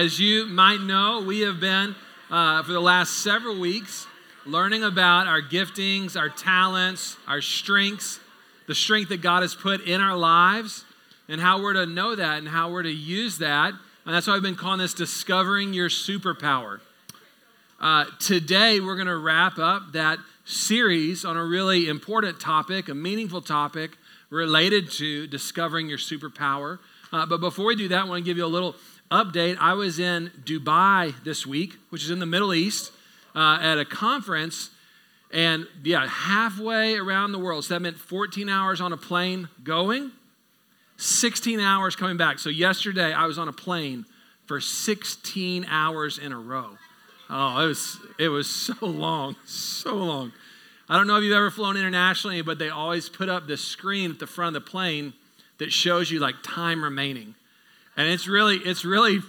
As you might know, we have been, uh, for the last several weeks, learning about our giftings, our talents, our strengths, the strength that God has put in our lives, and how we're to know that and how we're to use that. And that's why I've been calling this Discovering Your Superpower. Uh, today, we're going to wrap up that series on a really important topic, a meaningful topic related to discovering your superpower. Uh, but before we do that, I want to give you a little update I was in Dubai this week, which is in the Middle East, uh, at a conference. And yeah, halfway around the world. So that meant 14 hours on a plane going, 16 hours coming back. So yesterday I was on a plane for 16 hours in a row. Oh, it was it was so long, so long. I don't know if you've ever flown internationally, but they always put up this screen at the front of the plane that shows you like time remaining. And it's really, it's really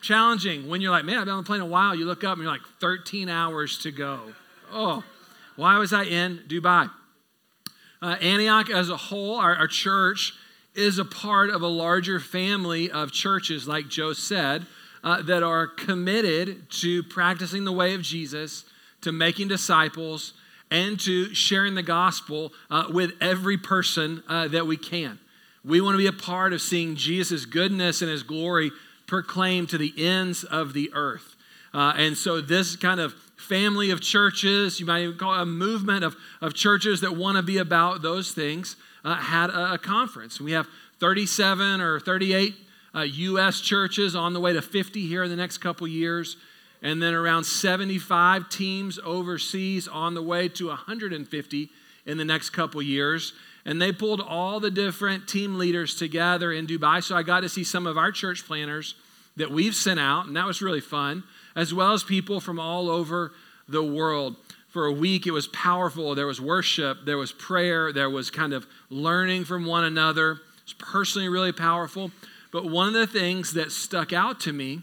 challenging when you're like, man, I've been on the plane a while. You look up and you're like, 13 hours to go. Oh, why was I in Dubai? Uh, Antioch as a whole, our, our church, is a part of a larger family of churches, like Joe said, uh, that are committed to practicing the way of Jesus, to making disciples, and to sharing the gospel uh, with every person uh, that we can. We want to be a part of seeing Jesus' goodness and his glory proclaimed to the ends of the earth. Uh, and so, this kind of family of churches, you might even call it a movement of, of churches that want to be about those things, uh, had a, a, conference. We have 37 or 38 uh, U.S. churches on the way to 50 here in the next couple years, and then around 75 teams overseas on the way to 150 in the next couple years and they pulled all the different team leaders together in Dubai. So I got to see some of our church planners that we've sent out, and that was really fun, as well as people from all over the world. For a week, it was powerful. There was worship, there was prayer, there was kind of learning from one another. It was personally really powerful. But one of the things that stuck out to me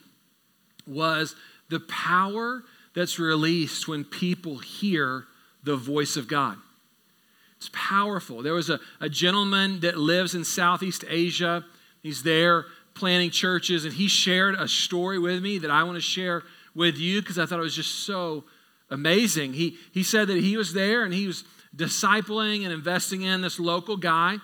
was the power that's released when people hear the voice of God. It's powerful. There was a, a gentleman that lives in Southeast Asia. He's there planning churches, and he shared a story with me that I want to share with you because I thought it was just so amazing. He, he said that he was there and he was discipling and investing in this local guy.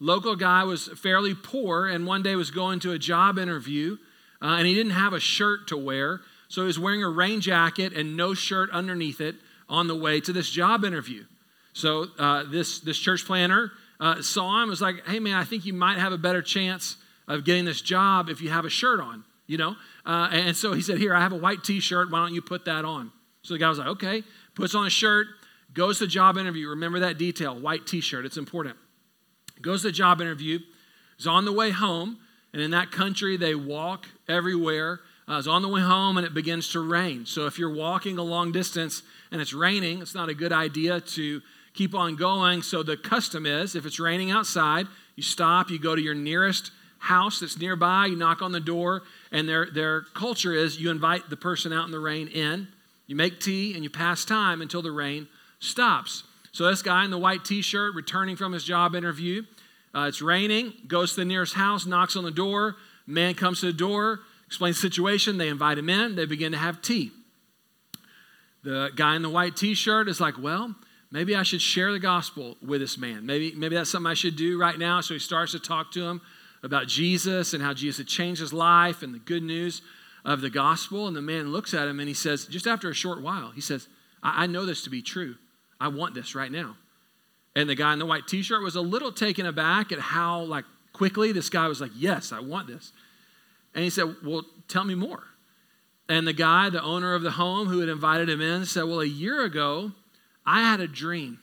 Local guy was fairly poor and one day was going to a job interview uh, and he didn't have a shirt to wear. So he was wearing a rain jacket and no shirt underneath it on the way to this job interview. So uh, this, this church planner uh, saw him, was like, hey man, I think you might have a better chance of getting this job if you have a shirt on, you know? Uh, and so he said, here, I have a white t-shirt. Why don't you put that on? So the guy was like, okay. Puts on a shirt, goes to the job interview. Remember that detail, white t-shirt. It's important. Goes to the job interview. Is on the way home. And in that country, they walk everywhere. Uh, is on the way home and it begins to rain. So if you're walking a long distance and it's raining, it's not a good idea to keep on going. So the custom is if it's raining outside, you stop, you go to your nearest house that's nearby, you knock on the door, and their, their culture is you invite the person out in the rain in, you make tea, and you pass time until the rain stops. So this guy in the white t shirt returning from his job interview, uh, it's raining, goes to the nearest house, knocks on the door, man comes to the door, explains the situation, they invite him in, they begin to have tea. The guy in the white t shirt is like, Well, maybe I should share the gospel with this man. Maybe, maybe that's something I should do right now. So he starts to talk to him about Jesus and how Jesus had changed his life and the good news of the gospel. And the man looks at him and he says, just after a short while, he says, I, I know this to be true. I want this right now. And the guy in the white t-shirt was a little taken aback at how like quickly this guy was like, yes, I want this. And he said, well, tell me more. And the guy, the owner of the home who had invited him in, said, well, a year ago, I had a dream.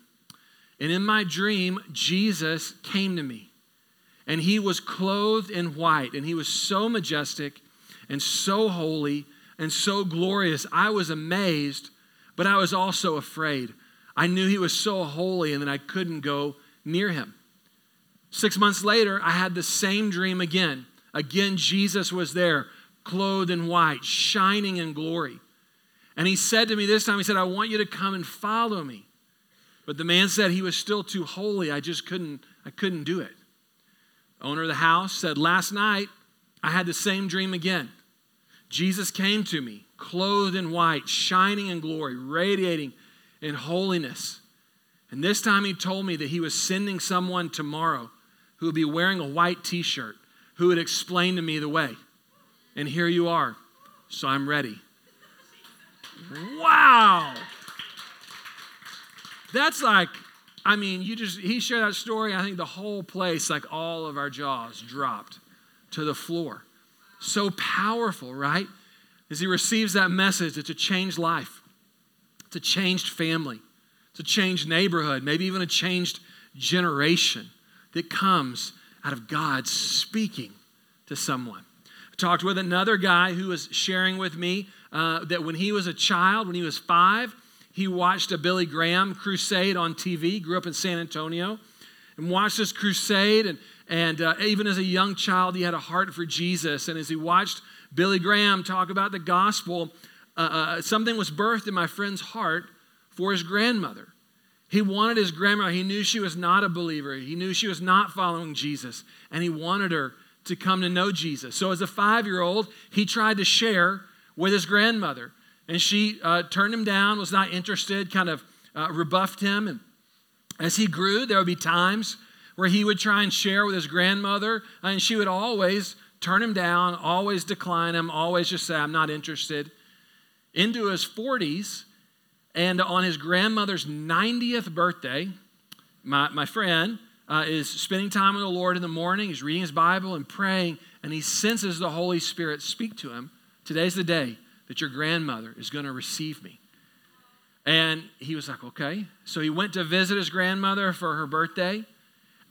And in my dream, Jesus came to me. And he was clothed in white. And he was so majestic and so holy and so glorious. I was amazed, but I was also afraid. I knew he was so holy and that I couldn't go near him. Six months later, I had the same dream again. Again, Jesus was there, clothed in white, shining in glory. And he said to me this time, he said, I want you to come and follow me. But the man said he was still too holy. I just couldn't, I couldn't do it. Owner of the house said, Last night I had the same dream again. Jesus came to me, clothed in white, shining in glory, radiating in holiness. And this time he told me that he was sending someone tomorrow who would be wearing a white t shirt, who would explain to me the way. And here you are. So I'm ready. Wow. That's like, I mean, you just, he shared that story. I think the whole place, like all of our jaws dropped to the floor. So powerful, right? As he receives that message, it's a changed life, it's a changed family, it's a changed neighborhood, maybe even a changed generation that comes out of God speaking to someone. I talked with another guy who was sharing with me uh, that when he was a child, when he was five, he watched a Billy Graham crusade on TV, grew up in San Antonio, and watched this crusade. And, and uh, even as a young child, he had a heart for Jesus. And as he watched Billy Graham talk about the gospel, uh, uh, something was birthed in my friend's heart for his grandmother. He wanted his grandmother, he knew she was not a believer, he knew she was not following Jesus, and he wanted her to come to know Jesus. So, as a five year old, he tried to share with his grandmother. And she uh, turned him down, was not interested, kind of uh, rebuffed him. And as he grew, there would be times where he would try and share with his grandmother, and she would always turn him down, always decline him, always just say, I'm not interested. Into his 40s, and on his grandmother's 90th birthday, my, my friend uh, is spending time with the Lord in the morning. He's reading his Bible and praying, and he senses the Holy Spirit speak to him. Today's the day that your grandmother is going to receive me. And he was like, okay. So he went to visit his grandmother for her birthday,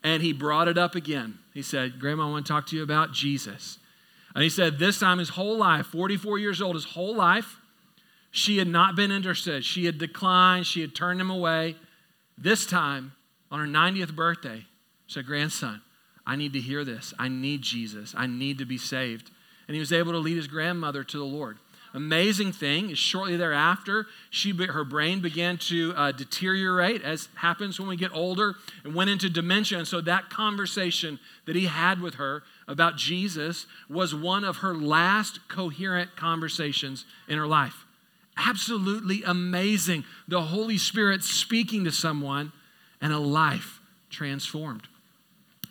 and he brought it up again. He said, Grandma, I want to talk to you about Jesus. And he said, this time his whole life, 44 years old, his whole life, she had not been interested. She had declined, she had turned him away. This time, on her 90th birthday, she said, Grandson, I need to hear this. I need Jesus. I need to be saved. And he was able to lead his grandmother to the Lord amazing thing is shortly thereafter, she, her brain began to uh, deteriorate, as happens when we get older, and went into dementia. And so that conversation that he had with her about Jesus was one of her last coherent conversations in her life. Absolutely amazing. The Holy Spirit speaking to someone and a life transformed.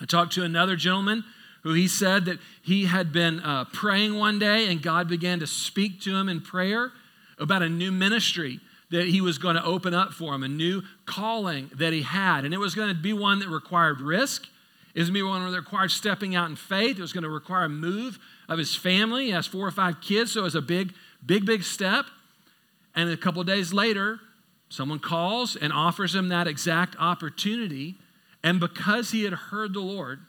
I talked to another gentleman who he said that he had been uh, praying one day and God began to speak to him in prayer about a new ministry that he was going to open up for him, a new calling that he had. And it was going to be one that required risk. It was going to be one that required stepping out in faith. It was going to require a move of his family. He has four or five kids, so it was a big, big, big step. And a couple days later, someone calls and offers him that exact opportunity. And because he had heard the Lord,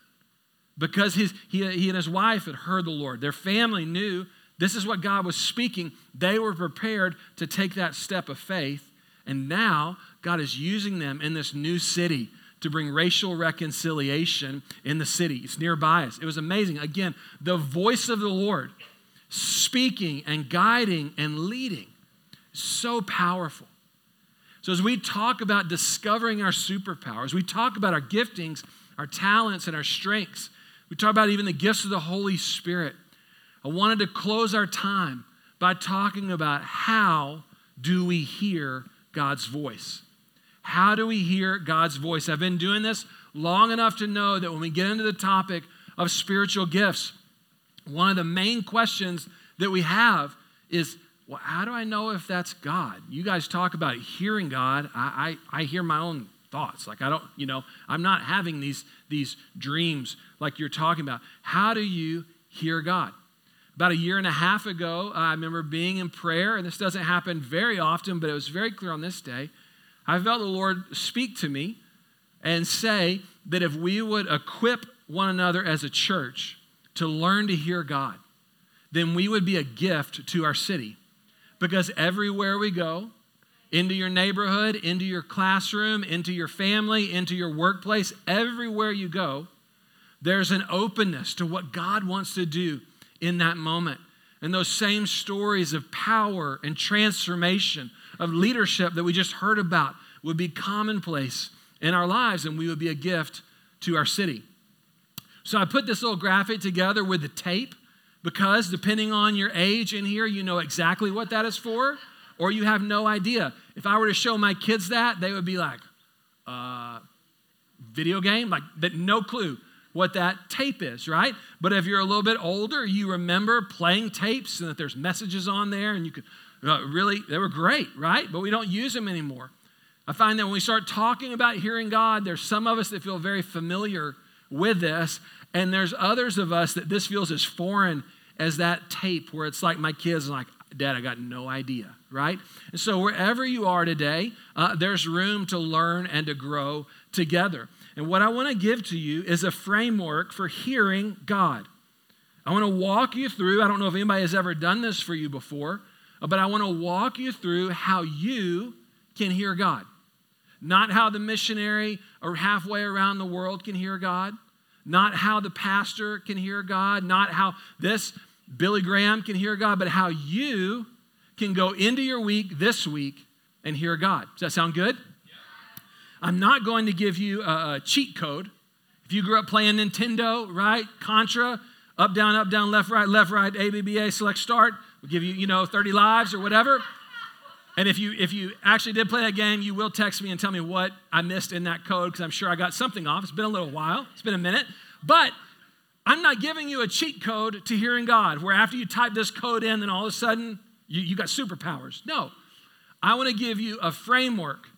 because his, he, he and his wife had heard the Lord. Their family knew this is what God was speaking. They were prepared to take that step of faith. And now God is using them in this new city to bring racial reconciliation in the city. It's nearby us. It was amazing. Again, the voice of the Lord speaking and guiding and leading. So powerful. So, as we talk about discovering our superpowers, we talk about our giftings, our talents, and our strengths, we talk about even the gifts of the Holy Spirit. I wanted to close our time by talking about how do we hear God's voice? How do we hear God's voice? I've been doing this long enough to know that when we get into the topic of spiritual gifts, one of the main questions that we have is well, how do I know if that's God? You guys talk about hearing God. I, I, I hear my own thoughts. Like I don't, you know, I'm not having these, these dreams like you're talking about. How do you hear God? About a year and a half ago, I remember being in prayer, and this doesn't happen very often, but it was very clear on this day. I felt the Lord speak to me and say that if we would equip one another as a church to learn to hear God, then we would be a gift to our city. Because everywhere we go, into your neighborhood, into your classroom, into your family, into your workplace, everywhere you go, there's an openness to what God wants to do in that moment. And those same stories of power and transformation, of leadership that we just heard about, would be commonplace in our lives, and we would be a gift to our city. So I put this little graphic together with the tape because depending on your age in here, you know exactly what that is for, or you have no idea. If I were to show my kids that, they would be like, uh, video game? Like, that, no clue what that tape is, right? But if you're a little bit older, you remember playing tapes and that there's messages on there and you could uh, really, they were great, right? But we don't use them anymore. I find that when we start talking about hearing God, there's some of us that feel very familiar with this, and there's others of us that this feels as foreign as that tape where it's like my kids like, Dad, I got no idea, right? And so wherever you are today, uh, there's room to learn and to grow together. And what I want to give to you is a framework for hearing God. I want to walk you through, I don't know if anybody has ever done this for you before, but I want to walk you through how you can hear God. Not how the missionary or halfway around the world can hear God, not how the pastor can hear God, not how this Billy Graham can hear God, but how you can go into your week this week and hear God. Does that sound good? I'm not going to give you a, a cheat code. If you grew up playing Nintendo, right? Contra, up, down, up, down, left, right, left, right, A, B, B, A, select, start. We'll give you, you know, 30 lives or whatever. And if you if you actually did play that game, you will text me and tell me what I missed in that code because I'm sure I got something off. It's been a little while. It's been a minute. But I'm not giving you a cheat code to hearing God, where after you type this code in, then all of a sudden you, you got superpowers. No. I want to give you a framework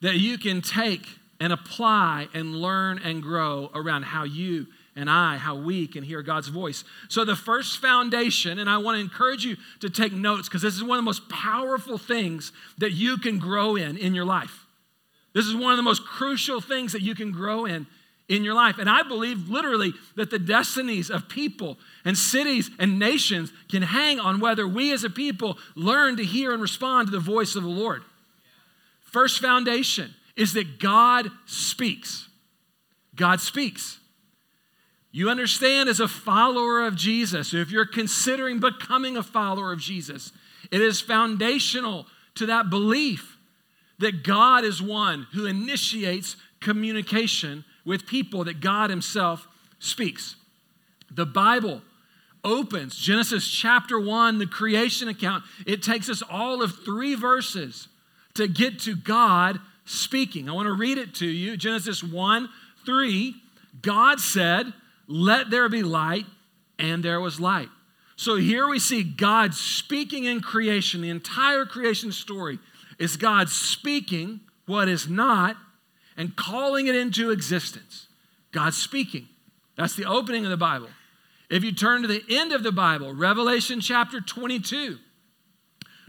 that you can take and apply and learn and grow around how you and I, how we can hear God's voice. So, the first foundation, and I want to encourage you to take notes because this is one of the most powerful things that you can grow in in your life. This is one of the most crucial things that you can grow in in your life. And I believe literally that the destinies of people and cities and nations can hang on whether we as a people learn to hear and respond to the voice of the Lord. First foundation is that God speaks. God speaks. You understand, as a follower of Jesus, if you're considering becoming a follower of Jesus, it is foundational to that belief that God is one who initiates communication with people that God Himself speaks. The Bible opens Genesis chapter 1, the creation account. It takes us all of three verses to get to God speaking. I want to read it to you. Genesis 1 3. God said, Let there be light, and there was light. So here we see God speaking in creation. The entire creation story is God speaking what is not and calling it into existence. God speaking. That's the opening of the Bible. If you turn to the end of the Bible, Revelation chapter 22,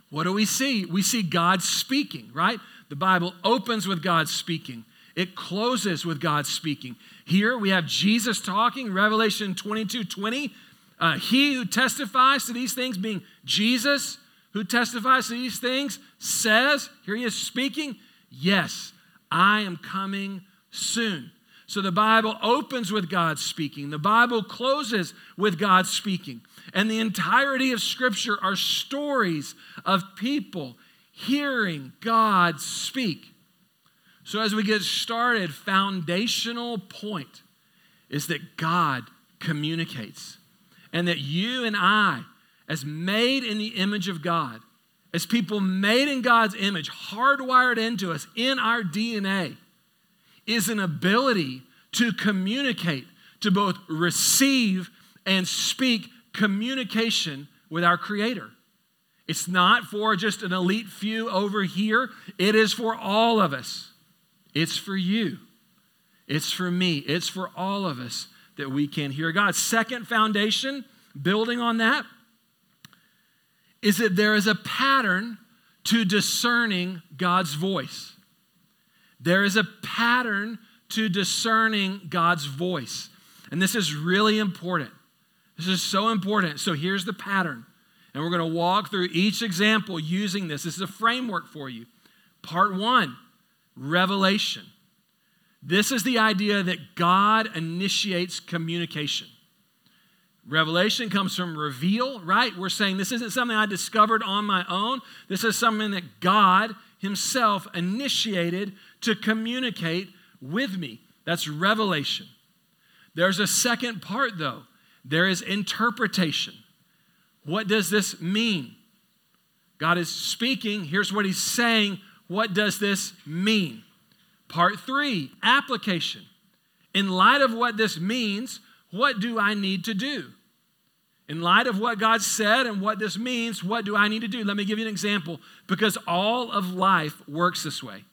what do we see? We see God speaking, right? The Bible opens with God speaking, it closes with God speaking. Here we have Jesus talking, Revelation 22 20. Uh, he who testifies to these things, being Jesus who testifies to these things, says, here he is speaking, Yes, I am coming soon. So the Bible opens with God speaking, the Bible closes with God speaking. And the entirety of Scripture are stories of people hearing God speak. So, as we get started, foundational point is that God communicates and that you and I, as made in the image of God, as people made in God's image, hardwired into us in our DNA, is an ability to communicate, to both receive and speak communication with our Creator. It's not for just an elite few over here, it is for all of us. It's for you, it's for me, it's for all of us that we can hear God. Second foundation, building on that, is that there is a pattern to discerning God's voice. There is a pattern to discerning God's voice. And this is really important. This is so important. So here's the pattern. And we're going to walk through each example using this. This is a framework for you. Part one revelation. This is the idea that God initiates communication. Revelation comes from reveal, right? We're saying this isn't something I discovered on my own. This is something that God Himself initiated to communicate with me. That's revelation. There's a second part, though. There is interpretation. What does this mean? God is speaking. Here's what he's saying. What does this mean? Part three application. In light of what this means, what do I need to do? In light of what God said and what this means, what do I need to do? Let me give you an example because all of life works this way.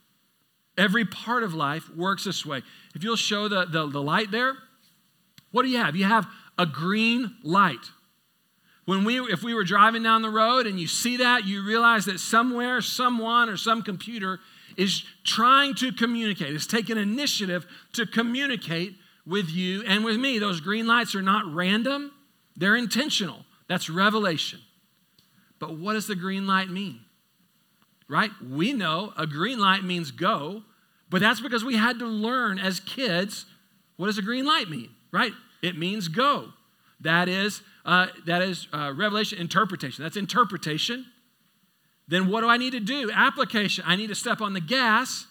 Every part of life works this way. If you'll show the, the, the light there, what do you have? You have a green light. When we, if we were driving down the road and you see that, you realize that somewhere, someone, or some computer is trying to communicate, is taking initiative to communicate with you and with me. Those green lights are not random, they're intentional. That's revelation. But what does the green light mean? Right? We know a green light means go, but that's because we had to learn as kids what does a green light mean, right? It means go. That is, uh, that is uh, revelation interpretation. That's interpretation. Then what do I need to do? Application. I need to step on the gas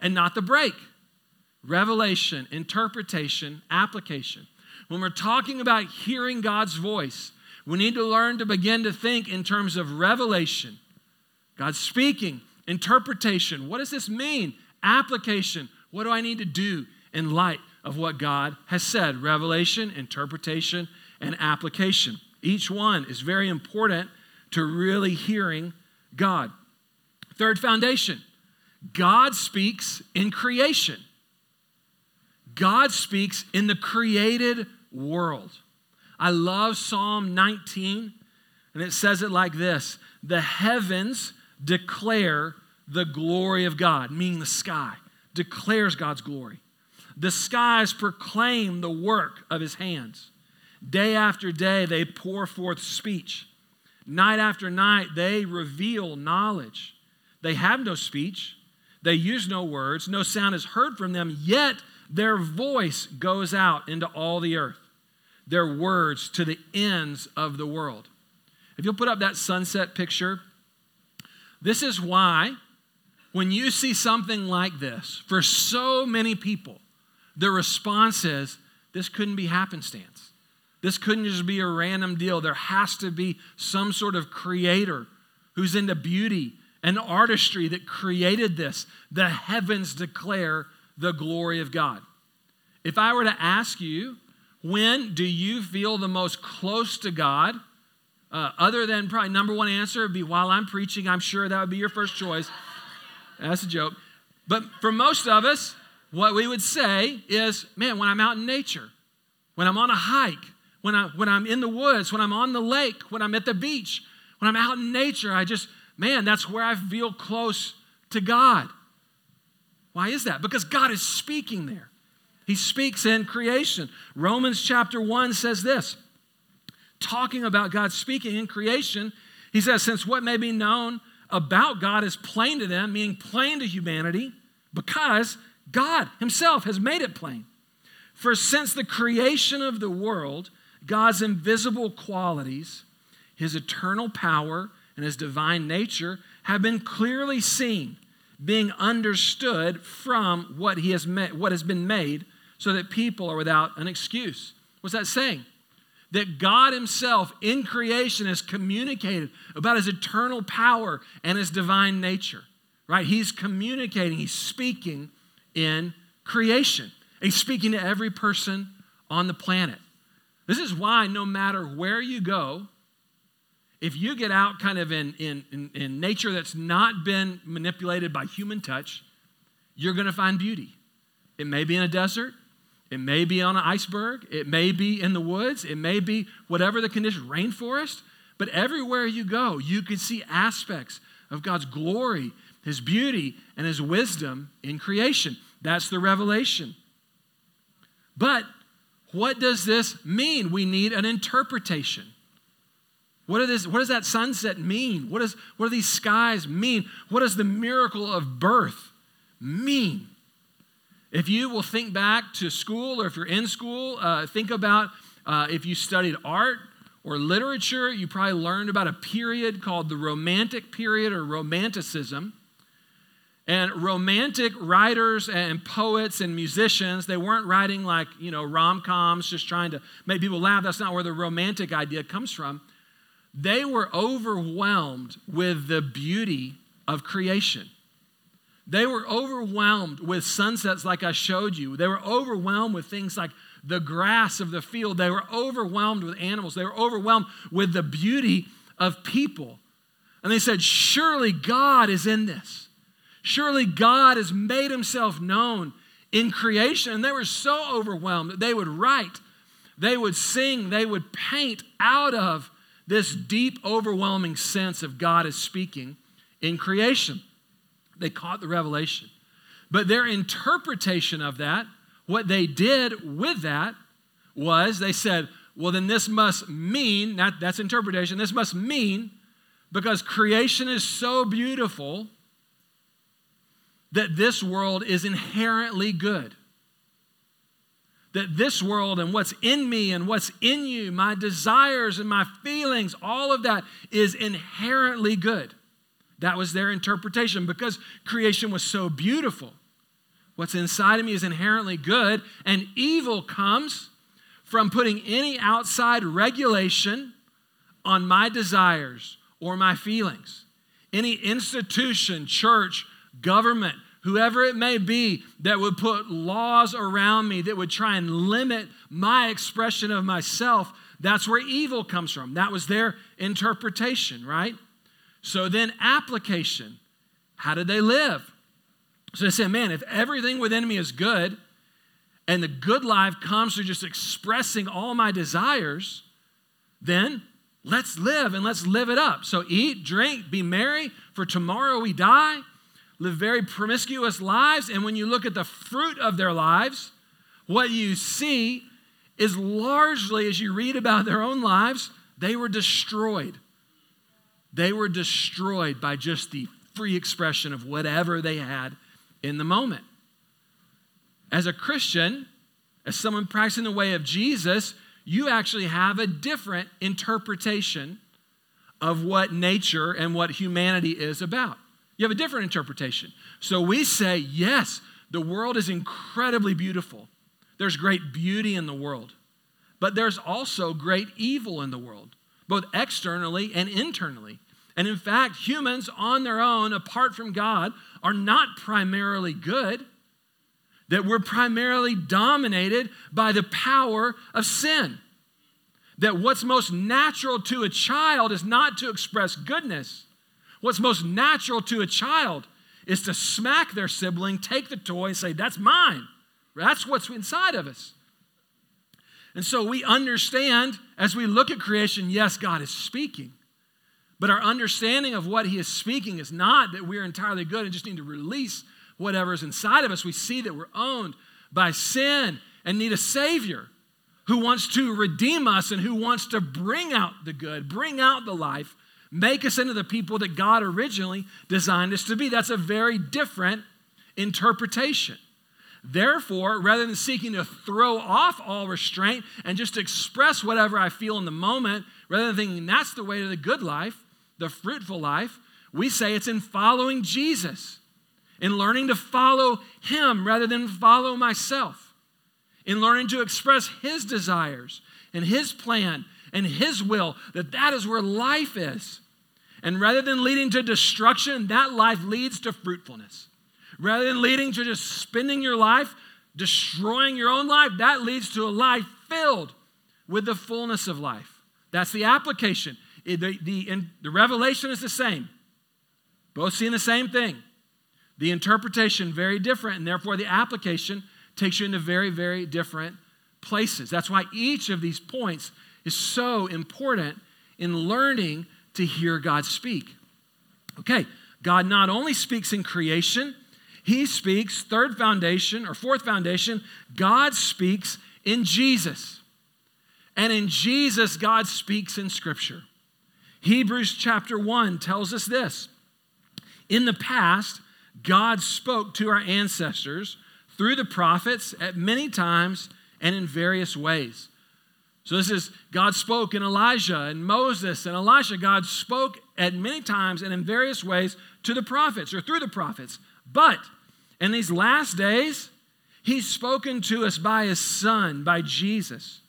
and not the brake. Revelation, interpretation, application. When we're talking about hearing God's voice, we need to learn to begin to think in terms of revelation. God's speaking, interpretation. What does this mean? Application. What do I need to do in light of what God has said? Revelation, interpretation, and application. Each one is very important to really hearing God. Third foundation God speaks in creation. God speaks in the created world. I love Psalm 19, and it says it like this The heavens declare the glory of God, meaning the sky declares God's glory. The skies proclaim the work of his hands. Day after day, they pour forth speech. Night after night, they reveal knowledge. They have no speech, they use no words, no sound is heard from them, yet their voice goes out into all the earth, their words to the ends of the world. If you'll put up that sunset picture, this is why when you see something like this, for so many people, the response is this couldn't be happenstance. This couldn't just be a random deal. There has to be some sort of creator who's into beauty and artistry that created this. The heavens declare the glory of God. If I were to ask you, when do you feel the most close to God? Uh, other than probably number one answer would be while I'm preaching. I'm sure that would be your first choice. That's a joke. But for most of us, what we would say is, man, when I'm out in nature, when I'm on a hike, when, I, when I'm in the woods, when I'm on the lake, when I'm at the beach, when I'm out in nature, I just, man, that's where I feel close to God. Why is that? Because God is speaking there. He speaks in creation. Romans chapter 1 says this talking about God speaking in creation, he says, Since what may be known about God is plain to them, meaning plain to humanity, because God Himself has made it plain. For since the creation of the world, God's invisible qualities, His eternal power, and His divine nature have been clearly seen, being understood from what, he has ma- what has been made, so that people are without an excuse. What's that saying? That God Himself in creation has communicated about His eternal power and His divine nature, right? He's communicating, He's speaking in creation. He's speaking to every person on the planet. This is why, no matter where you go, if you get out kind of in, in, in, in nature that's not been manipulated by human touch, you're going to find beauty. It may be in a desert, it may be on an iceberg, it may be in the woods, it may be whatever the condition, rainforest, but everywhere you go, you can see aspects of God's glory, His beauty, and His wisdom in creation. That's the revelation. But what does this mean? We need an interpretation. What, this, what does that sunset mean? What, is, what do these skies mean? What does the miracle of birth mean? If you will think back to school or if you're in school, uh, think about uh, if you studied art or literature, you probably learned about a period called the Romantic period or Romanticism. And romantic writers and poets and musicians, they weren't writing like, you know, rom coms, just trying to make people laugh. That's not where the romantic idea comes from. They were overwhelmed with the beauty of creation. They were overwhelmed with sunsets like I showed you. They were overwhelmed with things like the grass of the field. They were overwhelmed with animals. They were overwhelmed with the beauty of people. And they said, Surely God is in this. Surely God has made himself known in creation. And they were so overwhelmed that they would write, they would sing, they would paint out of this deep, overwhelming sense of God is speaking in creation. They caught the revelation. But their interpretation of that, what they did with that, was they said, well, then this must mean, that, that's interpretation, this must mean because creation is so beautiful that this world is inherently good. That this world and what's in me and what's in you, my desires and my feelings, all of that is inherently good. That was their interpretation because creation was so beautiful. What's inside of me is inherently good, and evil comes from putting any outside regulation on my desires or my feelings. Any institution, church, government, whoever it may be, that would put laws around me that would try and limit my expression of myself, that's where evil comes from. That was their interpretation, right? So then, application. How did they live? So they said, man, if everything within me is good, and the good life comes through just expressing all my desires, then let's live and let's live it up. So eat, drink, be merry, for tomorrow we die. Live very promiscuous lives. And when you look at the fruit of their lives, what you see is largely, as you read about their own lives, they were destroyed. They were destroyed by just the free expression of whatever they had in the moment. As a Christian, as someone practicing the way of Jesus, you actually have a different interpretation of what nature and what humanity is about. You have a different interpretation. So we say, yes, the world is incredibly beautiful. There's great beauty in the world, but there's also great evil in the world, both externally and internally. And in fact, humans on their own, apart from God, are not primarily good, that we're primarily dominated by the power of sin. That what's most natural to a child is not to express goodness. What's most natural to a child is to smack their sibling, take the toy, and say, That's mine. That's what's inside of us. And so we understand as we look at creation, yes, God is speaking. But our understanding of what he is speaking is not that we're entirely good and just need to release whatever is inside of us. We see that we're owned by sin and need a Savior who wants to redeem us and who wants to bring out the good, bring out the life, make us into the people that God originally designed us to be. That's a very different interpretation. Therefore, rather than seeking to throw off all restraint and just express whatever I feel in the moment, rather than thinking that's the way to the good life, the fruitful life, we say it's in following Jesus, in learning to follow Him rather than follow myself, in learning to express His desires and His plan and His will, that that is where life is. And rather than leading to destruction, that life leads to fruitfulness. Rather than leading to just spending your life, destroying your own life, that leads to a life filled with the fullness of life. That's the application the, the, the revelation is the same, both seeing the same thing. The interpretation very different, and therefore the application takes you into very, very different places. That's why each of these points is so important in learning to hear God speak. Okay, God not only speaks in creation, He speaks, third foundation or fourth foundation, God speaks in Jesus. And in Jesus, God speaks in Scripture. Hebrews chapter 1 tells us this In the past, God spoke to our ancestors through the prophets at many times and in various ways. So, this is God spoke in Elijah and Moses and Elisha. God spoke at many times and in various ways to the prophets or through the prophets. But in these last days, He's spoken to us by His Son, by Jesus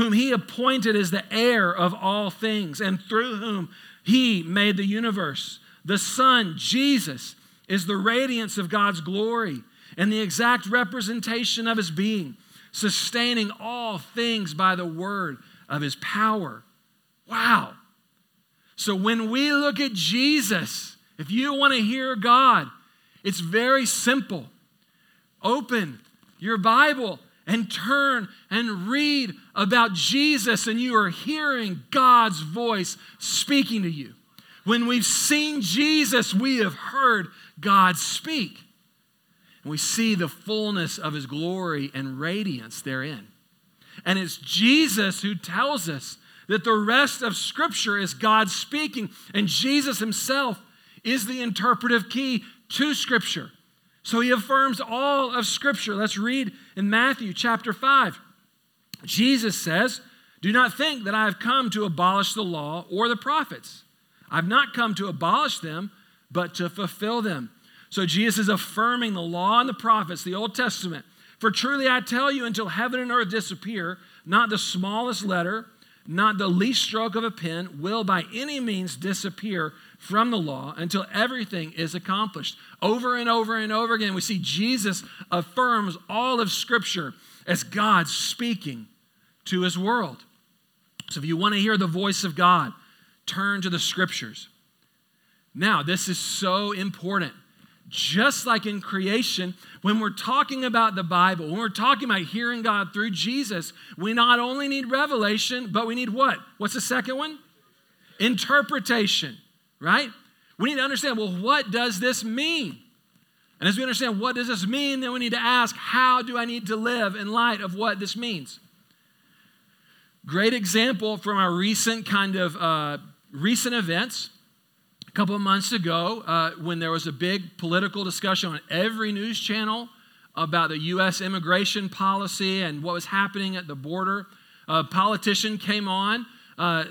whom he appointed as the heir of all things, and through whom he made the universe. The Son, Jesus, is the radiance of God's glory and the exact representation of his being, sustaining all things by the word of his power. Wow. So when we look at Jesus, if you want to hear God, it's very simple. Open your Bible and turn and read about Jesus, and you are hearing God's voice speaking to you. When we've seen Jesus, we have heard God speak. And we see the fullness of his glory and radiance therein. And it's Jesus who tells us that the rest of Scripture is God speaking, and Jesus himself is the interpretive key to Scripture. So he affirms all of Scripture. Let's read in Matthew chapter 5. Jesus says, Do not think that I have come to abolish the law or the prophets. I've not come to abolish them, but to fulfill them. So Jesus is affirming the law and the prophets, the Old Testament. For truly I tell you, until heaven and earth disappear, not the smallest letter, not the least stroke of a pen will by any means disappear from the law until everything is accomplished. Over and over and over again, we see Jesus affirms all of Scripture as God speaking to his world. So if you want to hear the voice of God, turn to the Scriptures. Now, this is so important just like in creation, when we're talking about the Bible, when we're talking about hearing God through Jesus, we not only need revelation, but we need what? What's the second one? Interpretation, right? We need to understand, well, what does this mean? And as we understand what does this mean, then we need to ask, how do I need to live in light of what this means? Great example from our recent kind of uh, recent events a couple of months ago uh, when there was a big political discussion on every news channel about the U.S. immigration policy and what was happening at the border. A politician came on uh,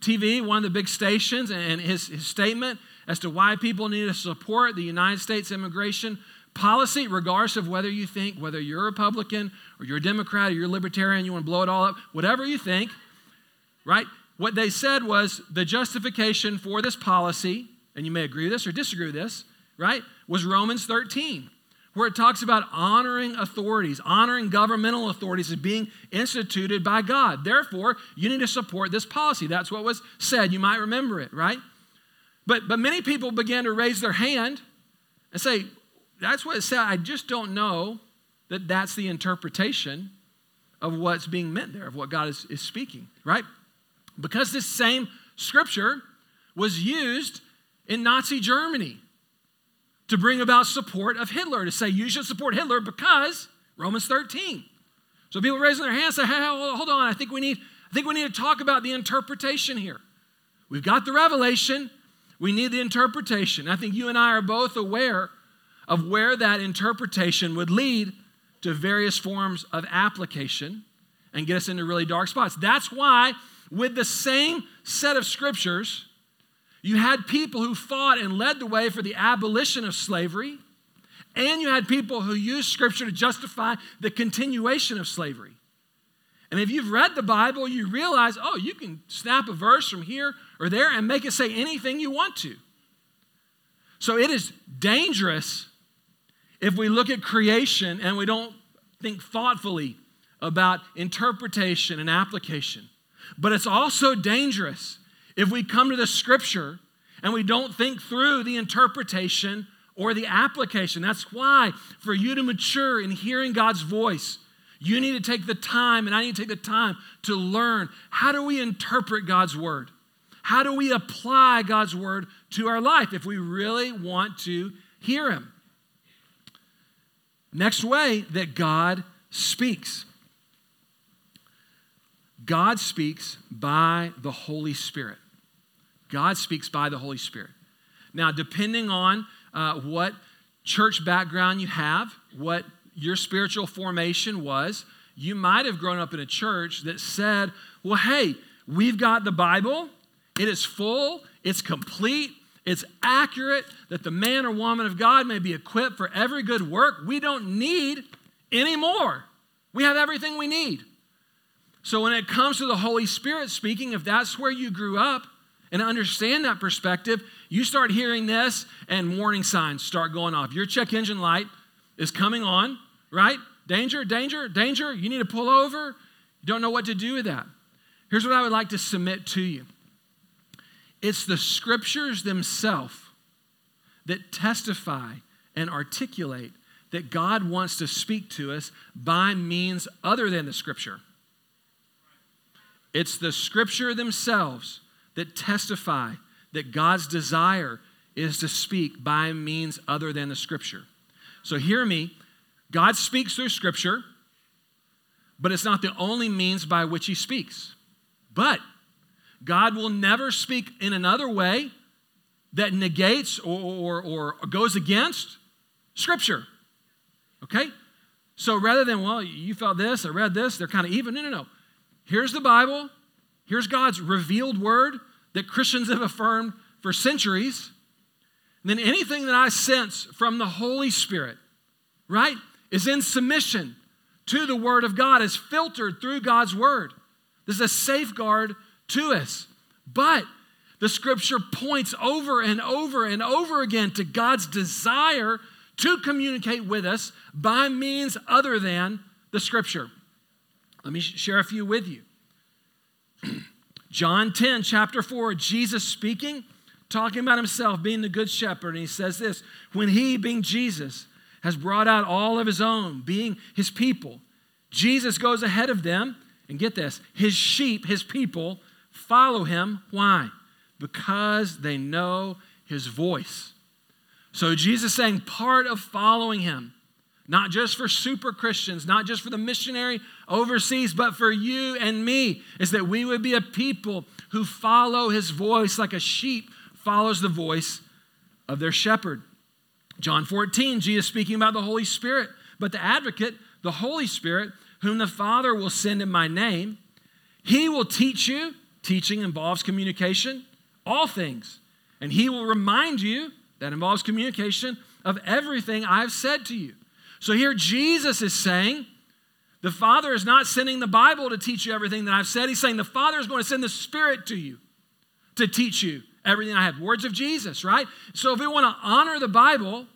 TV, one of the big stations, and his, his statement as to why people need to support the United States immigration policy, regardless of whether you think, whether you're a Republican or you're a Democrat or you're a Libertarian, you want to blow it all up, whatever you think, right? What they said was the justification for this policy, and you may agree with this or disagree with this, right, was Romans 13, where it talks about honoring authorities, honoring governmental authorities as being instituted by God. Therefore, you need to support this policy. That's what was said. You might remember it, right? But, but many people began to raise their hand and say, that's what it said. I just don't know that that's the interpretation of what's being meant there, of what God is, is speaking, right? Because this same scripture was used in Nazi Germany to bring about support of Hitler, to say you should support Hitler because Romans 13. So people raising their hands say, hey, hold on, I think we need, I think we need to talk about the interpretation here. We've got the revelation, we need the interpretation. I think you and I are both aware of where that interpretation would lead to various forms of application and get us into really dark spots. That's why with the same set of scriptures, you had people who fought and led the way for the abolition of slavery, and you had people who used scripture to justify the continuation of slavery. And if you've read the Bible, you realize, oh, you can snap a verse from here or there and make it say anything you want to. So it is dangerous if we look at creation and we don't think thoughtfully about interpretation and application. But it's also dangerous if we come to the scripture and we don't think through the interpretation or the application. That's why, for you to mature in hearing God's voice, you need to take the time, and I need to take the time to learn how do we interpret God's word? How do we apply God's word to our life if we really want to hear Him? Next way that God speaks. God speaks by the Holy Spirit. God speaks by the Holy Spirit. Now, depending on uh, what church background you have, what your spiritual formation was, you might have grown up in a church that said, well, hey, we've got the Bible, it is full, it's complete, it's accurate, that the man or woman of God may be equipped for every good work. We don't need any more. We have everything we need. So when it comes to the Holy Spirit speaking, if that's where you grew up and understand that perspective, you start hearing this and warning signs start going off. Your check engine light is coming on, right? Danger, danger, danger. You need to pull over. You don't know what to do with that. Here's what I would like to submit to you it's the scriptures themselves that testify and articulate that God wants to speak to us by means other than the scripture. It's the scripture themselves that testify that God's desire is to speak by means other than the scripture. So hear me. God speaks through scripture, but it's not the only means by which he speaks. But God will never speak in another way that negates or, or, or goes against scripture. Okay? So rather than, well, you felt this, I read this, they're kind of even. No, no, no. Here's the Bible. Here's God's revealed word that Christians have affirmed for centuries. And then anything that I sense from the Holy Spirit, right, is in submission to the Word of God, is filtered through God's Word. This is a safeguard to us. But the Scripture points over and over and over again to God's desire to communicate with us by means other than the Scripture. Let me share a few with you. John 10, chapter 4, Jesus speaking, talking about himself being the good shepherd. And he says this When he, being Jesus, has brought out all of his own, being his people, Jesus goes ahead of them. And get this his sheep, his people, follow him. Why? Because they know his voice. So Jesus saying part of following him not just for super Christians, not just for the missionary overseas, but for you and me, is that we would be a people who follow his voice like a sheep follows the voice of their shepherd. John 14, Jesus speaking about the Holy Spirit. But the advocate, the Holy Spirit, whom the Father will send in my name, he will teach you. Teaching involves communication, all things. And he will remind you, that involves communication, of everything I've said to you. So here Jesus is saying, the Father is not sending the Bible to teach you everything that I've said. He's saying the Father is going to send the Spirit to you to teach you everything I have. Words of Jesus, right? So if we want to honor the Bible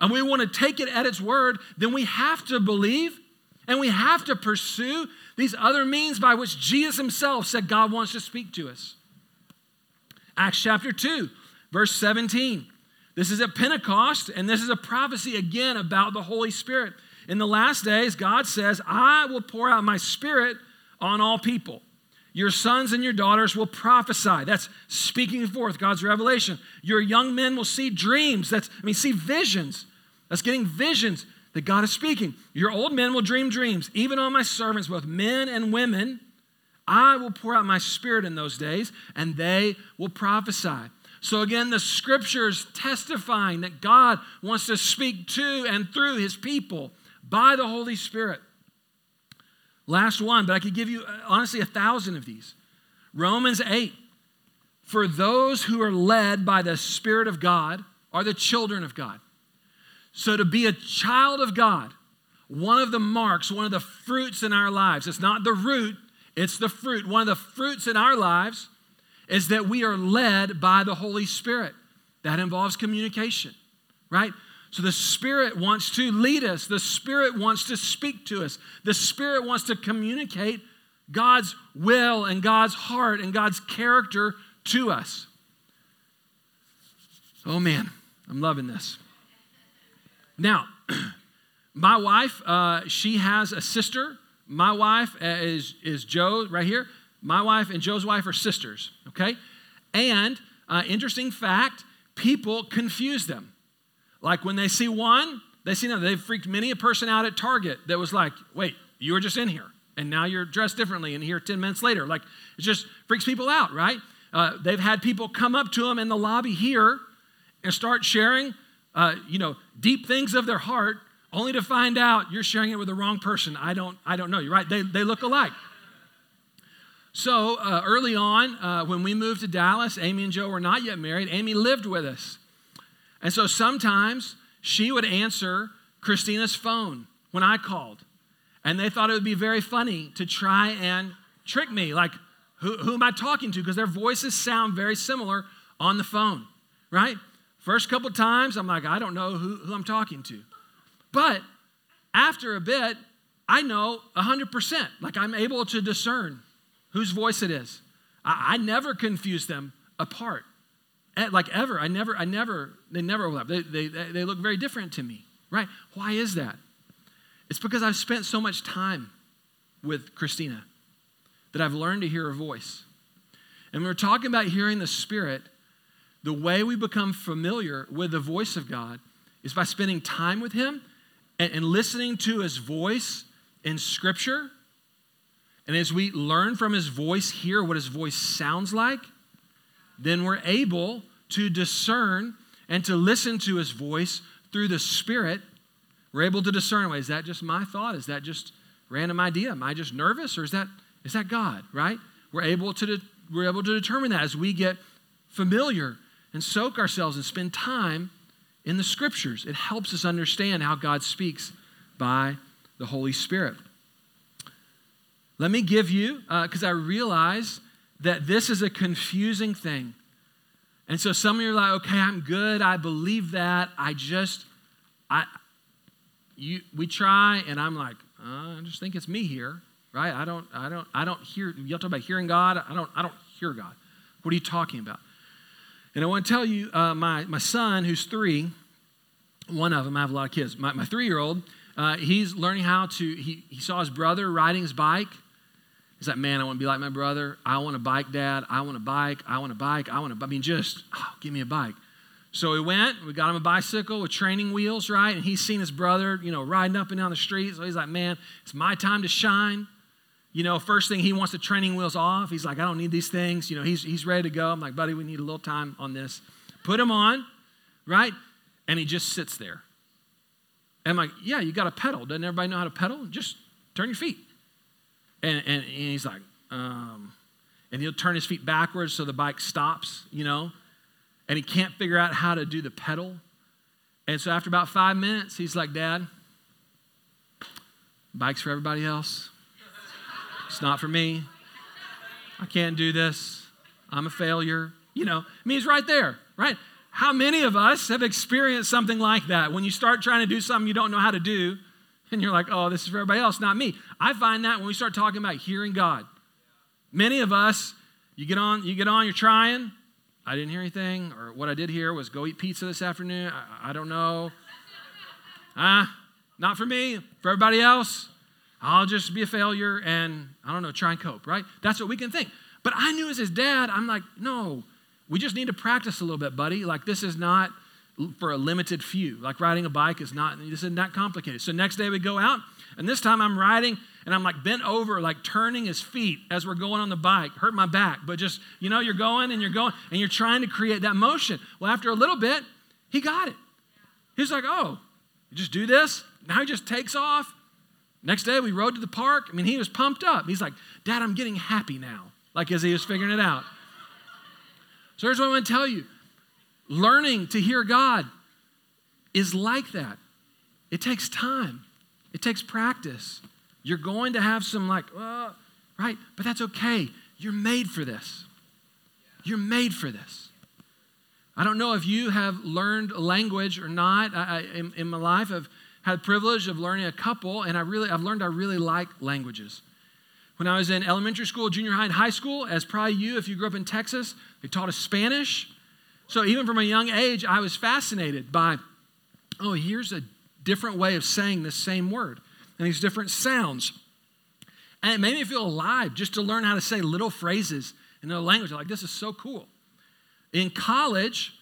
and we want to take it at its word, then we have to believe and we have to pursue these other means by which Jesus himself said God wants to speak to us. Acts chapter 2, verse 17. This is at Pentecost, and this is a prophecy again about the Holy Spirit. In the last days, God says, I will pour out my spirit on all people. Your sons and your daughters will prophesy. That's speaking forth God's revelation. Your young men will see dreams. That's, I mean, see visions. That's getting visions that God is speaking. Your old men will dream dreams. Even on my servants, both men and women, I will pour out my spirit in those days, and they will prophesy. So, again, the scriptures testifying that God wants to speak to and through his people by the Holy Spirit. Last one, but I could give you uh, honestly a thousand of these. Romans 8. For those who are led by the Spirit of God are the children of God. So, to be a child of God, one of the marks, one of the fruits in our lives, it's not the root, it's the fruit. One of the fruits in our lives is that we are led by the Holy Spirit. That involves communication, right? So the Spirit wants to lead us, the Spirit wants to speak to us, the Spirit wants to communicate God's will and God's heart and God's character to us. Oh man, I'm loving this. Now, my wife, uh, she has a sister. My wife uh, is, is Joe right here. My wife and Joe's wife are sisters, okay? And uh, interesting fact people confuse them. Like when they see one, they see another. They've freaked many a person out at Target that was like, wait, you were just in here, and now you're dressed differently and here 10 minutes later. Like, it just freaks people out, right? Uh, they've had people come up to them in the lobby here and start sharing, uh, you know, deep things of their heart, only to find out you're sharing it with the wrong person. I don't, I don't know. You're right. They, they look alike. So uh, early on, uh, when we moved to Dallas, Amy and Joe were not yet married. Amy lived with us. And so sometimes she would answer Christina's phone when I called. And they thought it would be very funny to try and trick me. Like, who, who am I talking to? Because their voices sound very similar on the phone, right? First couple times, I'm like, I don't know who, who I'm talking to. But after a bit, I know 100%. Like, I'm able to discern whose voice it is. I, I never confuse them apart. Eh, like ever. I never, I never, they never overlap. They, they, they look very different to me, right? Why is that? It's because I've spent so much time with Christina that I've learned to hear her voice. And when we're talking about hearing the Spirit, the way we become familiar with the voice of God is by spending time with Him and, and listening to His voice in Scripture. And as we learn from His voice, hear what His voice sounds like, then we're able to discern and to listen to His voice through the Spirit we're able to discern, wait, is that just my thought? Is that just random idea? Am I just nervous or is that, is that God, right? We're able, to de- we're able to determine that as we get familiar and soak ourselves and spend time in the scriptures. It helps us understand how God speaks by the Holy Spirit. Let me give you, because uh, I realize that this is a confusing thing. And so some of you are like, okay, I'm good. I believe that. I just, I, you, we try, and I'm like, uh, I just think it's me here, right? I don't, I don't, I don't hear. You talk about hearing God. I don't, I don't hear God. What are you talking about? And I want to tell you, uh, my my son, who's three, one of them. I have a lot of kids. My, my three year old, uh, he's learning how to. He he saw his brother riding his bike. He's like, man, I want to be like my brother. I want a bike, Dad. I want a bike. I want a bike. I want to. I mean, just oh, give me a bike. So we went, we got him a bicycle with training wheels, right? And he's seen his brother, you know, riding up and down the street. So he's like, man, it's my time to shine. You know, first thing he wants the training wheels off. He's like, I don't need these things. You know, he's, he's ready to go. I'm like, buddy, we need a little time on this. Put him on, right? And he just sits there. And I'm like, yeah, you got to pedal. Doesn't everybody know how to pedal? Just turn your feet. And, and, and he's like, um, and he'll turn his feet backwards so the bike stops, you know and he can't figure out how to do the pedal. And so after about five minutes, he's like, Dad, bike's for everybody else. It's not for me. I can't do this. I'm a failure. You know, I mean, he's right there, right? How many of us have experienced something like that when you start trying to do something you don't know how to do and you're like, oh, this is for everybody else, not me? I find that when we start talking about hearing God. Many of us, you get on, you get on, you're trying, I didn't hear anything, or what I did hear was go eat pizza this afternoon. I, I don't know. Ah, not for me. For everybody else, I'll just be a failure and I don't know, try and cope, right? That's what we can think. But I knew as his dad, I'm like, no, we just need to practice a little bit, buddy. Like, this is not for a limited few. Like, riding a bike is not, this isn't that complicated. So, next day we go out, and this time I'm riding and I'm like bent over, like turning his feet as we're going on the bike, hurt my back. But just, you know, you're going and you're going and you're trying to create that motion. Well, after a little bit, he got it. He's like, oh, you just do this? Now he just takes off. Next day, we rode to the park. I mean, he was pumped up. He's like, Dad, I'm getting happy now, like as he was figuring it out. So here's what I want to tell you learning to hear God is like that. It takes time, it takes practice. You're going to have some, like, uh, right? But that's okay. You're made for this. You're made for this. I don't know if you have learned a language or not. I, I, in, in my life, I've had the privilege of learning a couple, and I really, I've learned I really like languages. When I was in elementary school, junior high, and high school, as probably you, if you grew up in Texas, they taught us Spanish. So even from a young age, I was fascinated by, oh, here's a different way of saying the same word and these different sounds. And it made me feel alive just to learn how to say little phrases in a language. Like, this is so cool. In college,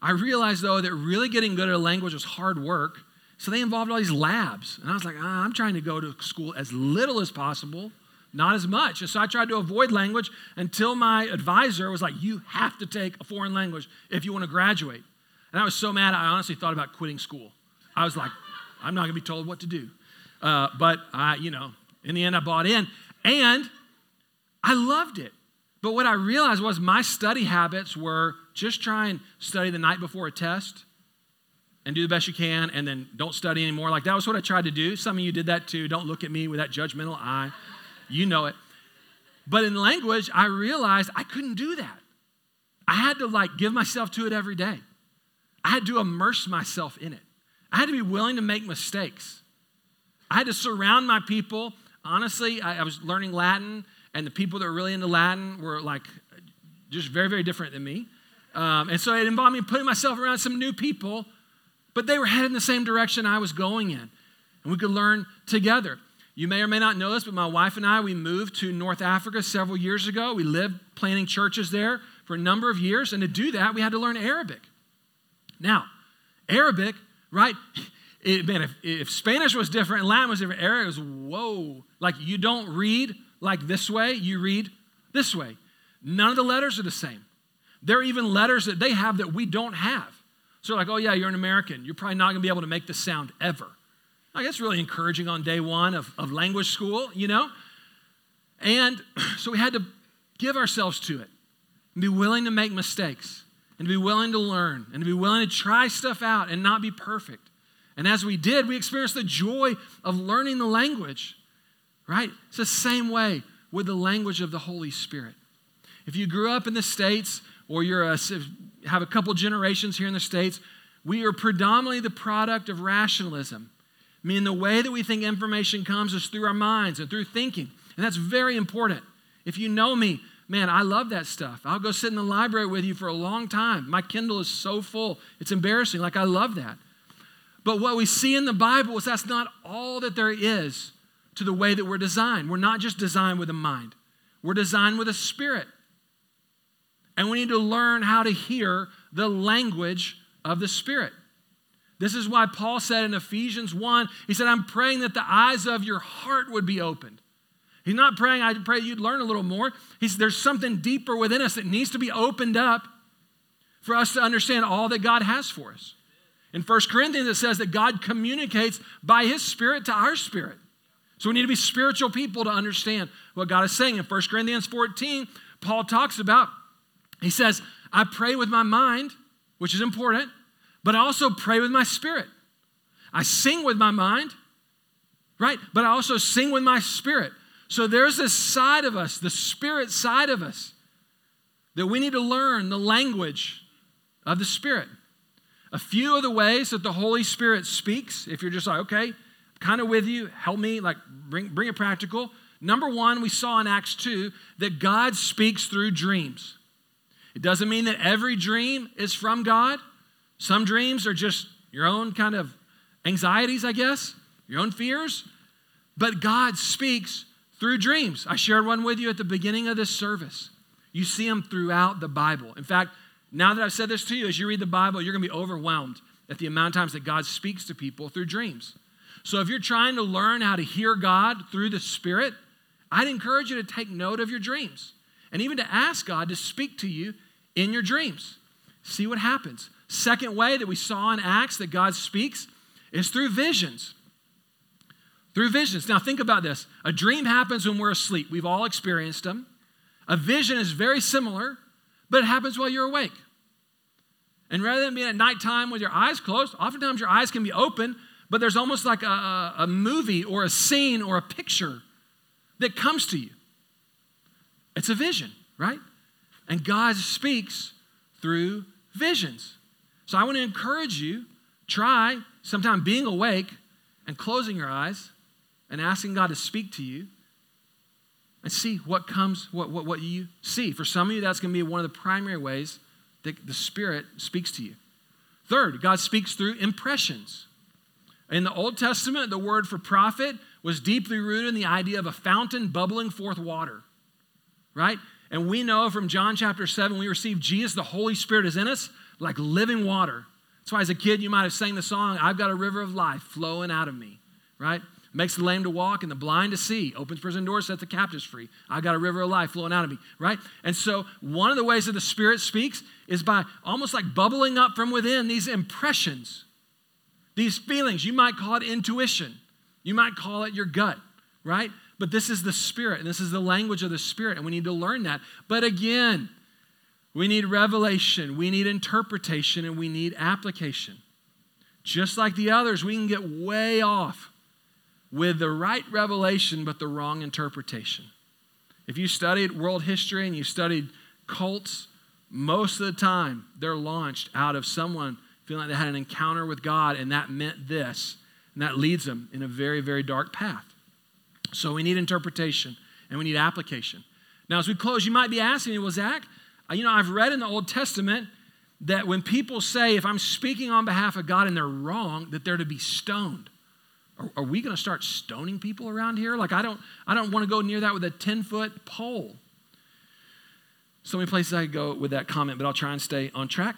I realized, though, that really getting good at a language was hard work. So they involved all these labs. And I was like, ah, I'm trying to go to school as little as possible, not as much. And so I tried to avoid language until my advisor was like, you have to take a foreign language if you want to graduate. And I was so mad, I honestly thought about quitting school. I was like, I'm not going to be told what to do. Uh, but I, you know, in the end, I bought in and I loved it. But what I realized was my study habits were just try and study the night before a test, and do the best you can and then don't study anymore. Like that was what I tried to do. Some of you did that too. Don't look at me with that judgmental eye. You know it. But in language, I realized I couldn't do that. I had to like give myself to it every day. I had to immerse myself in it. I had to be willing to make mistakes. I had to surround my people. Honestly, I, I was learning Latin, and the people that were really into Latin were like just very, very different than me. Um, and so it involved me putting myself around some new people, but they were headed in the same direction I was going in. And we could learn together. You may or may not know this, but my wife and I, we moved to North Africa several years ago. We lived planting churches there for a number of years. And to do that, we had to learn Arabic. Now, Arabic, right? It, man, if, if Spanish was different Latin was different, Arabic was, whoa. Like you don't read like this way, you read this way. None of the letters are the same. There are even letters that they have that we don't have. So, like, oh, yeah, you're an American. You're probably not going to be able to make the sound ever. Like, that's really encouraging on day one of, of language school, you know? And so we had to give ourselves to it and be willing to make mistakes and to be willing to learn and to be willing to try stuff out and not be perfect. And as we did, we experienced the joy of learning the language, right? It's the same way with the language of the Holy Spirit. If you grew up in the States or you're a, have a couple generations here in the States, we are predominantly the product of rationalism. Meaning the way that we think information comes is through our minds and through thinking. And that's very important. If you know me, man, I love that stuff. I'll go sit in the library with you for a long time. My Kindle is so full. It's embarrassing. Like, I love that. But what we see in the Bible is that's not all that there is to the way that we're designed. We're not just designed with a mind, we're designed with a spirit. And we need to learn how to hear the language of the Spirit. This is why Paul said in Ephesians 1, he said, I'm praying that the eyes of your heart would be opened. He's not praying, I pray you'd learn a little more. He's, there's something deeper within us that needs to be opened up for us to understand all that God has for us. In 1 Corinthians, it says that God communicates by his spirit to our spirit. So we need to be spiritual people to understand what God is saying. In 1 Corinthians 14, Paul talks about, he says, I pray with my mind, which is important, but I also pray with my spirit. I sing with my mind, right? But I also sing with my spirit. So there's this side of us, the spirit side of us, that we need to learn the language of the spirit. A few of the ways that the Holy Spirit speaks, if you're just like, okay, kind of with you, help me, like bring, bring it practical. Number one, we saw in Acts 2 that God speaks through dreams. It doesn't mean that every dream is from God. Some dreams are just your own kind of anxieties, I guess, your own fears. But God speaks through dreams. I shared one with you at the beginning of this service. You see them throughout the Bible. In fact, now that I've said this to you, as you read the Bible, you're going to be overwhelmed at the amount of times that God speaks to people through dreams. So if you're trying to learn how to hear God through the Spirit, I'd encourage you to take note of your dreams and even to ask God to speak to you in your dreams. See what happens. Second way that we saw in Acts that God speaks is through visions. Through visions. Now, think about this. A dream happens when we're asleep. We've all experienced them. A vision is very similar, but it happens while you're awake. And rather than being at nighttime with your eyes closed, oftentimes your eyes can be open, but there's almost like a, a movie or a scene or a picture that comes to you. It's a vision, right? And God speaks through visions. So I want to encourage you try sometime being awake and closing your eyes and asking God to speak to you and see what comes, what, what, what you see. For some of you, that's going to be one of the primary ways that the Spirit speaks to you. Third, God speaks through impressions. In the Old Testament, the word for prophet was deeply rooted in the idea of a fountain bubbling forth water, right? And we know from John chapter 7, we receive Jesus, the Holy Spirit is in us like living water. That's why as a kid, you might have sang the song, I've got a river of life flowing out of me, right? makes the lame to walk and the blind to see, opens prison doors, sets the captives free. I've got a river of life flowing out of me, right? And so, one of the ways that the Spirit speaks is by almost like bubbling up from within these impressions, these feelings. You might call it intuition, you might call it your gut, right? But this is the Spirit, and this is the language of the Spirit, and we need to learn that. But again, we need revelation, we need interpretation, and we need application. just like the others, we can get way off with the right revelation but the wrong interpretation. If you studied world history and you studied cults, most of the time they're launched out of someone feeling like they had an encounter with God and that meant this. And that leads them in a very, very dark path. So we need interpretation and we need application. Now, as we close, you might be asking me, well, Zach, you know, I've read in the Old Testament that when people say, if I'm speaking on behalf of God and they're wrong, that they're to be stoned. Are, are we going to start stoning people around here? Like, I don't, I don't want to go near that with a 10 foot pole. So many places I go with that comment, but I'll try and stay on track.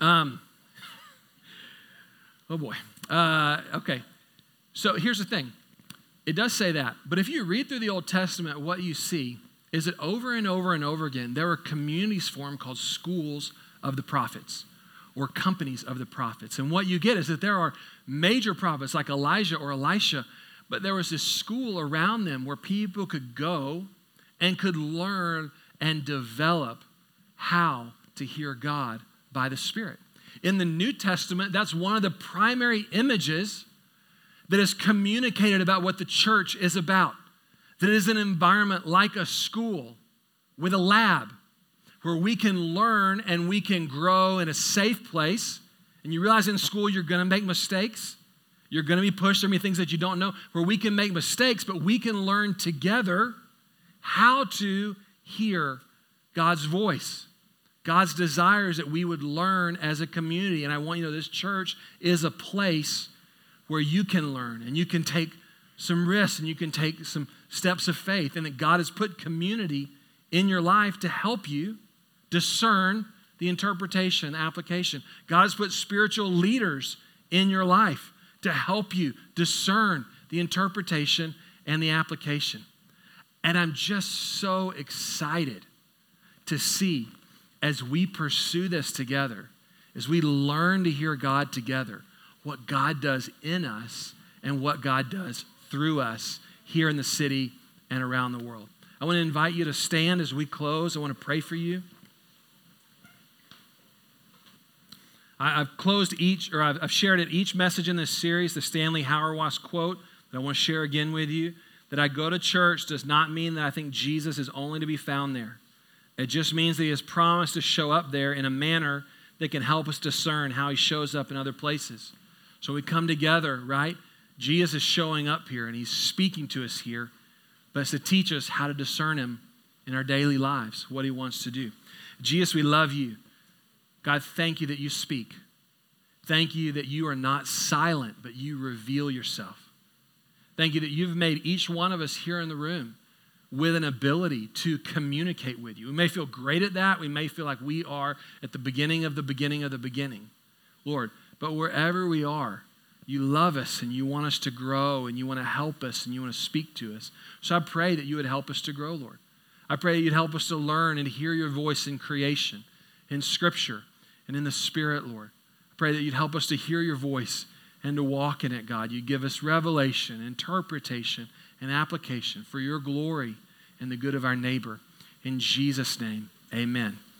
Um, oh boy. Uh, okay. So here's the thing it does say that. But if you read through the Old Testament, what you see is that over and over and over again, there were communities formed called schools of the prophets or companies of the prophets. And what you get is that there are major prophets like Elijah or Elisha, but there was this school around them where people could go and could learn and develop how to hear God by the Spirit. In the New Testament, that's one of the primary images that is communicated about what the church is about. That is an environment like a school with a lab where we can learn and we can grow in a safe place. And you realize in school you're going to make mistakes. You're going to be pushed. There be things that you don't know where we can make mistakes, but we can learn together how to hear God's voice. God's desire is that we would learn as a community. And I want you to know this church is a place where you can learn and you can take some risks and you can take some steps of faith, and that God has put community in your life to help you discern the interpretation, application. God has put spiritual leaders in your life to help you discern the interpretation and the application. And I'm just so excited to see as we pursue this together, as we learn to hear God together, what God does in us and what God does through us here in the city and around the world. I want to invite you to stand as we close. I want to pray for you. I've closed each, or I've shared at each message in this series, the Stanley Hauerwas quote that I want to share again with you. That I go to church does not mean that I think Jesus is only to be found there. It just means that He has promised to show up there in a manner that can help us discern how He shows up in other places. So we come together, right? Jesus is showing up here and He's speaking to us here, but it's to teach us how to discern Him in our daily lives, what He wants to do. Jesus, we love you. God, thank you that you speak. Thank you that you are not silent, but you reveal yourself. Thank you that you've made each one of us here in the room with an ability to communicate with you. We may feel great at that. We may feel like we are at the beginning of the beginning of the beginning, Lord. But wherever we are, you love us and you want us to grow and you want to help us and you want to speak to us. So I pray that you would help us to grow, Lord. I pray that you'd help us to learn and hear your voice in creation, in Scripture, and in the Spirit, Lord. I pray that you'd help us to hear your voice and to walk in it, God. You give us revelation, interpretation, and application for your glory and the good of our neighbor. In Jesus' name, amen.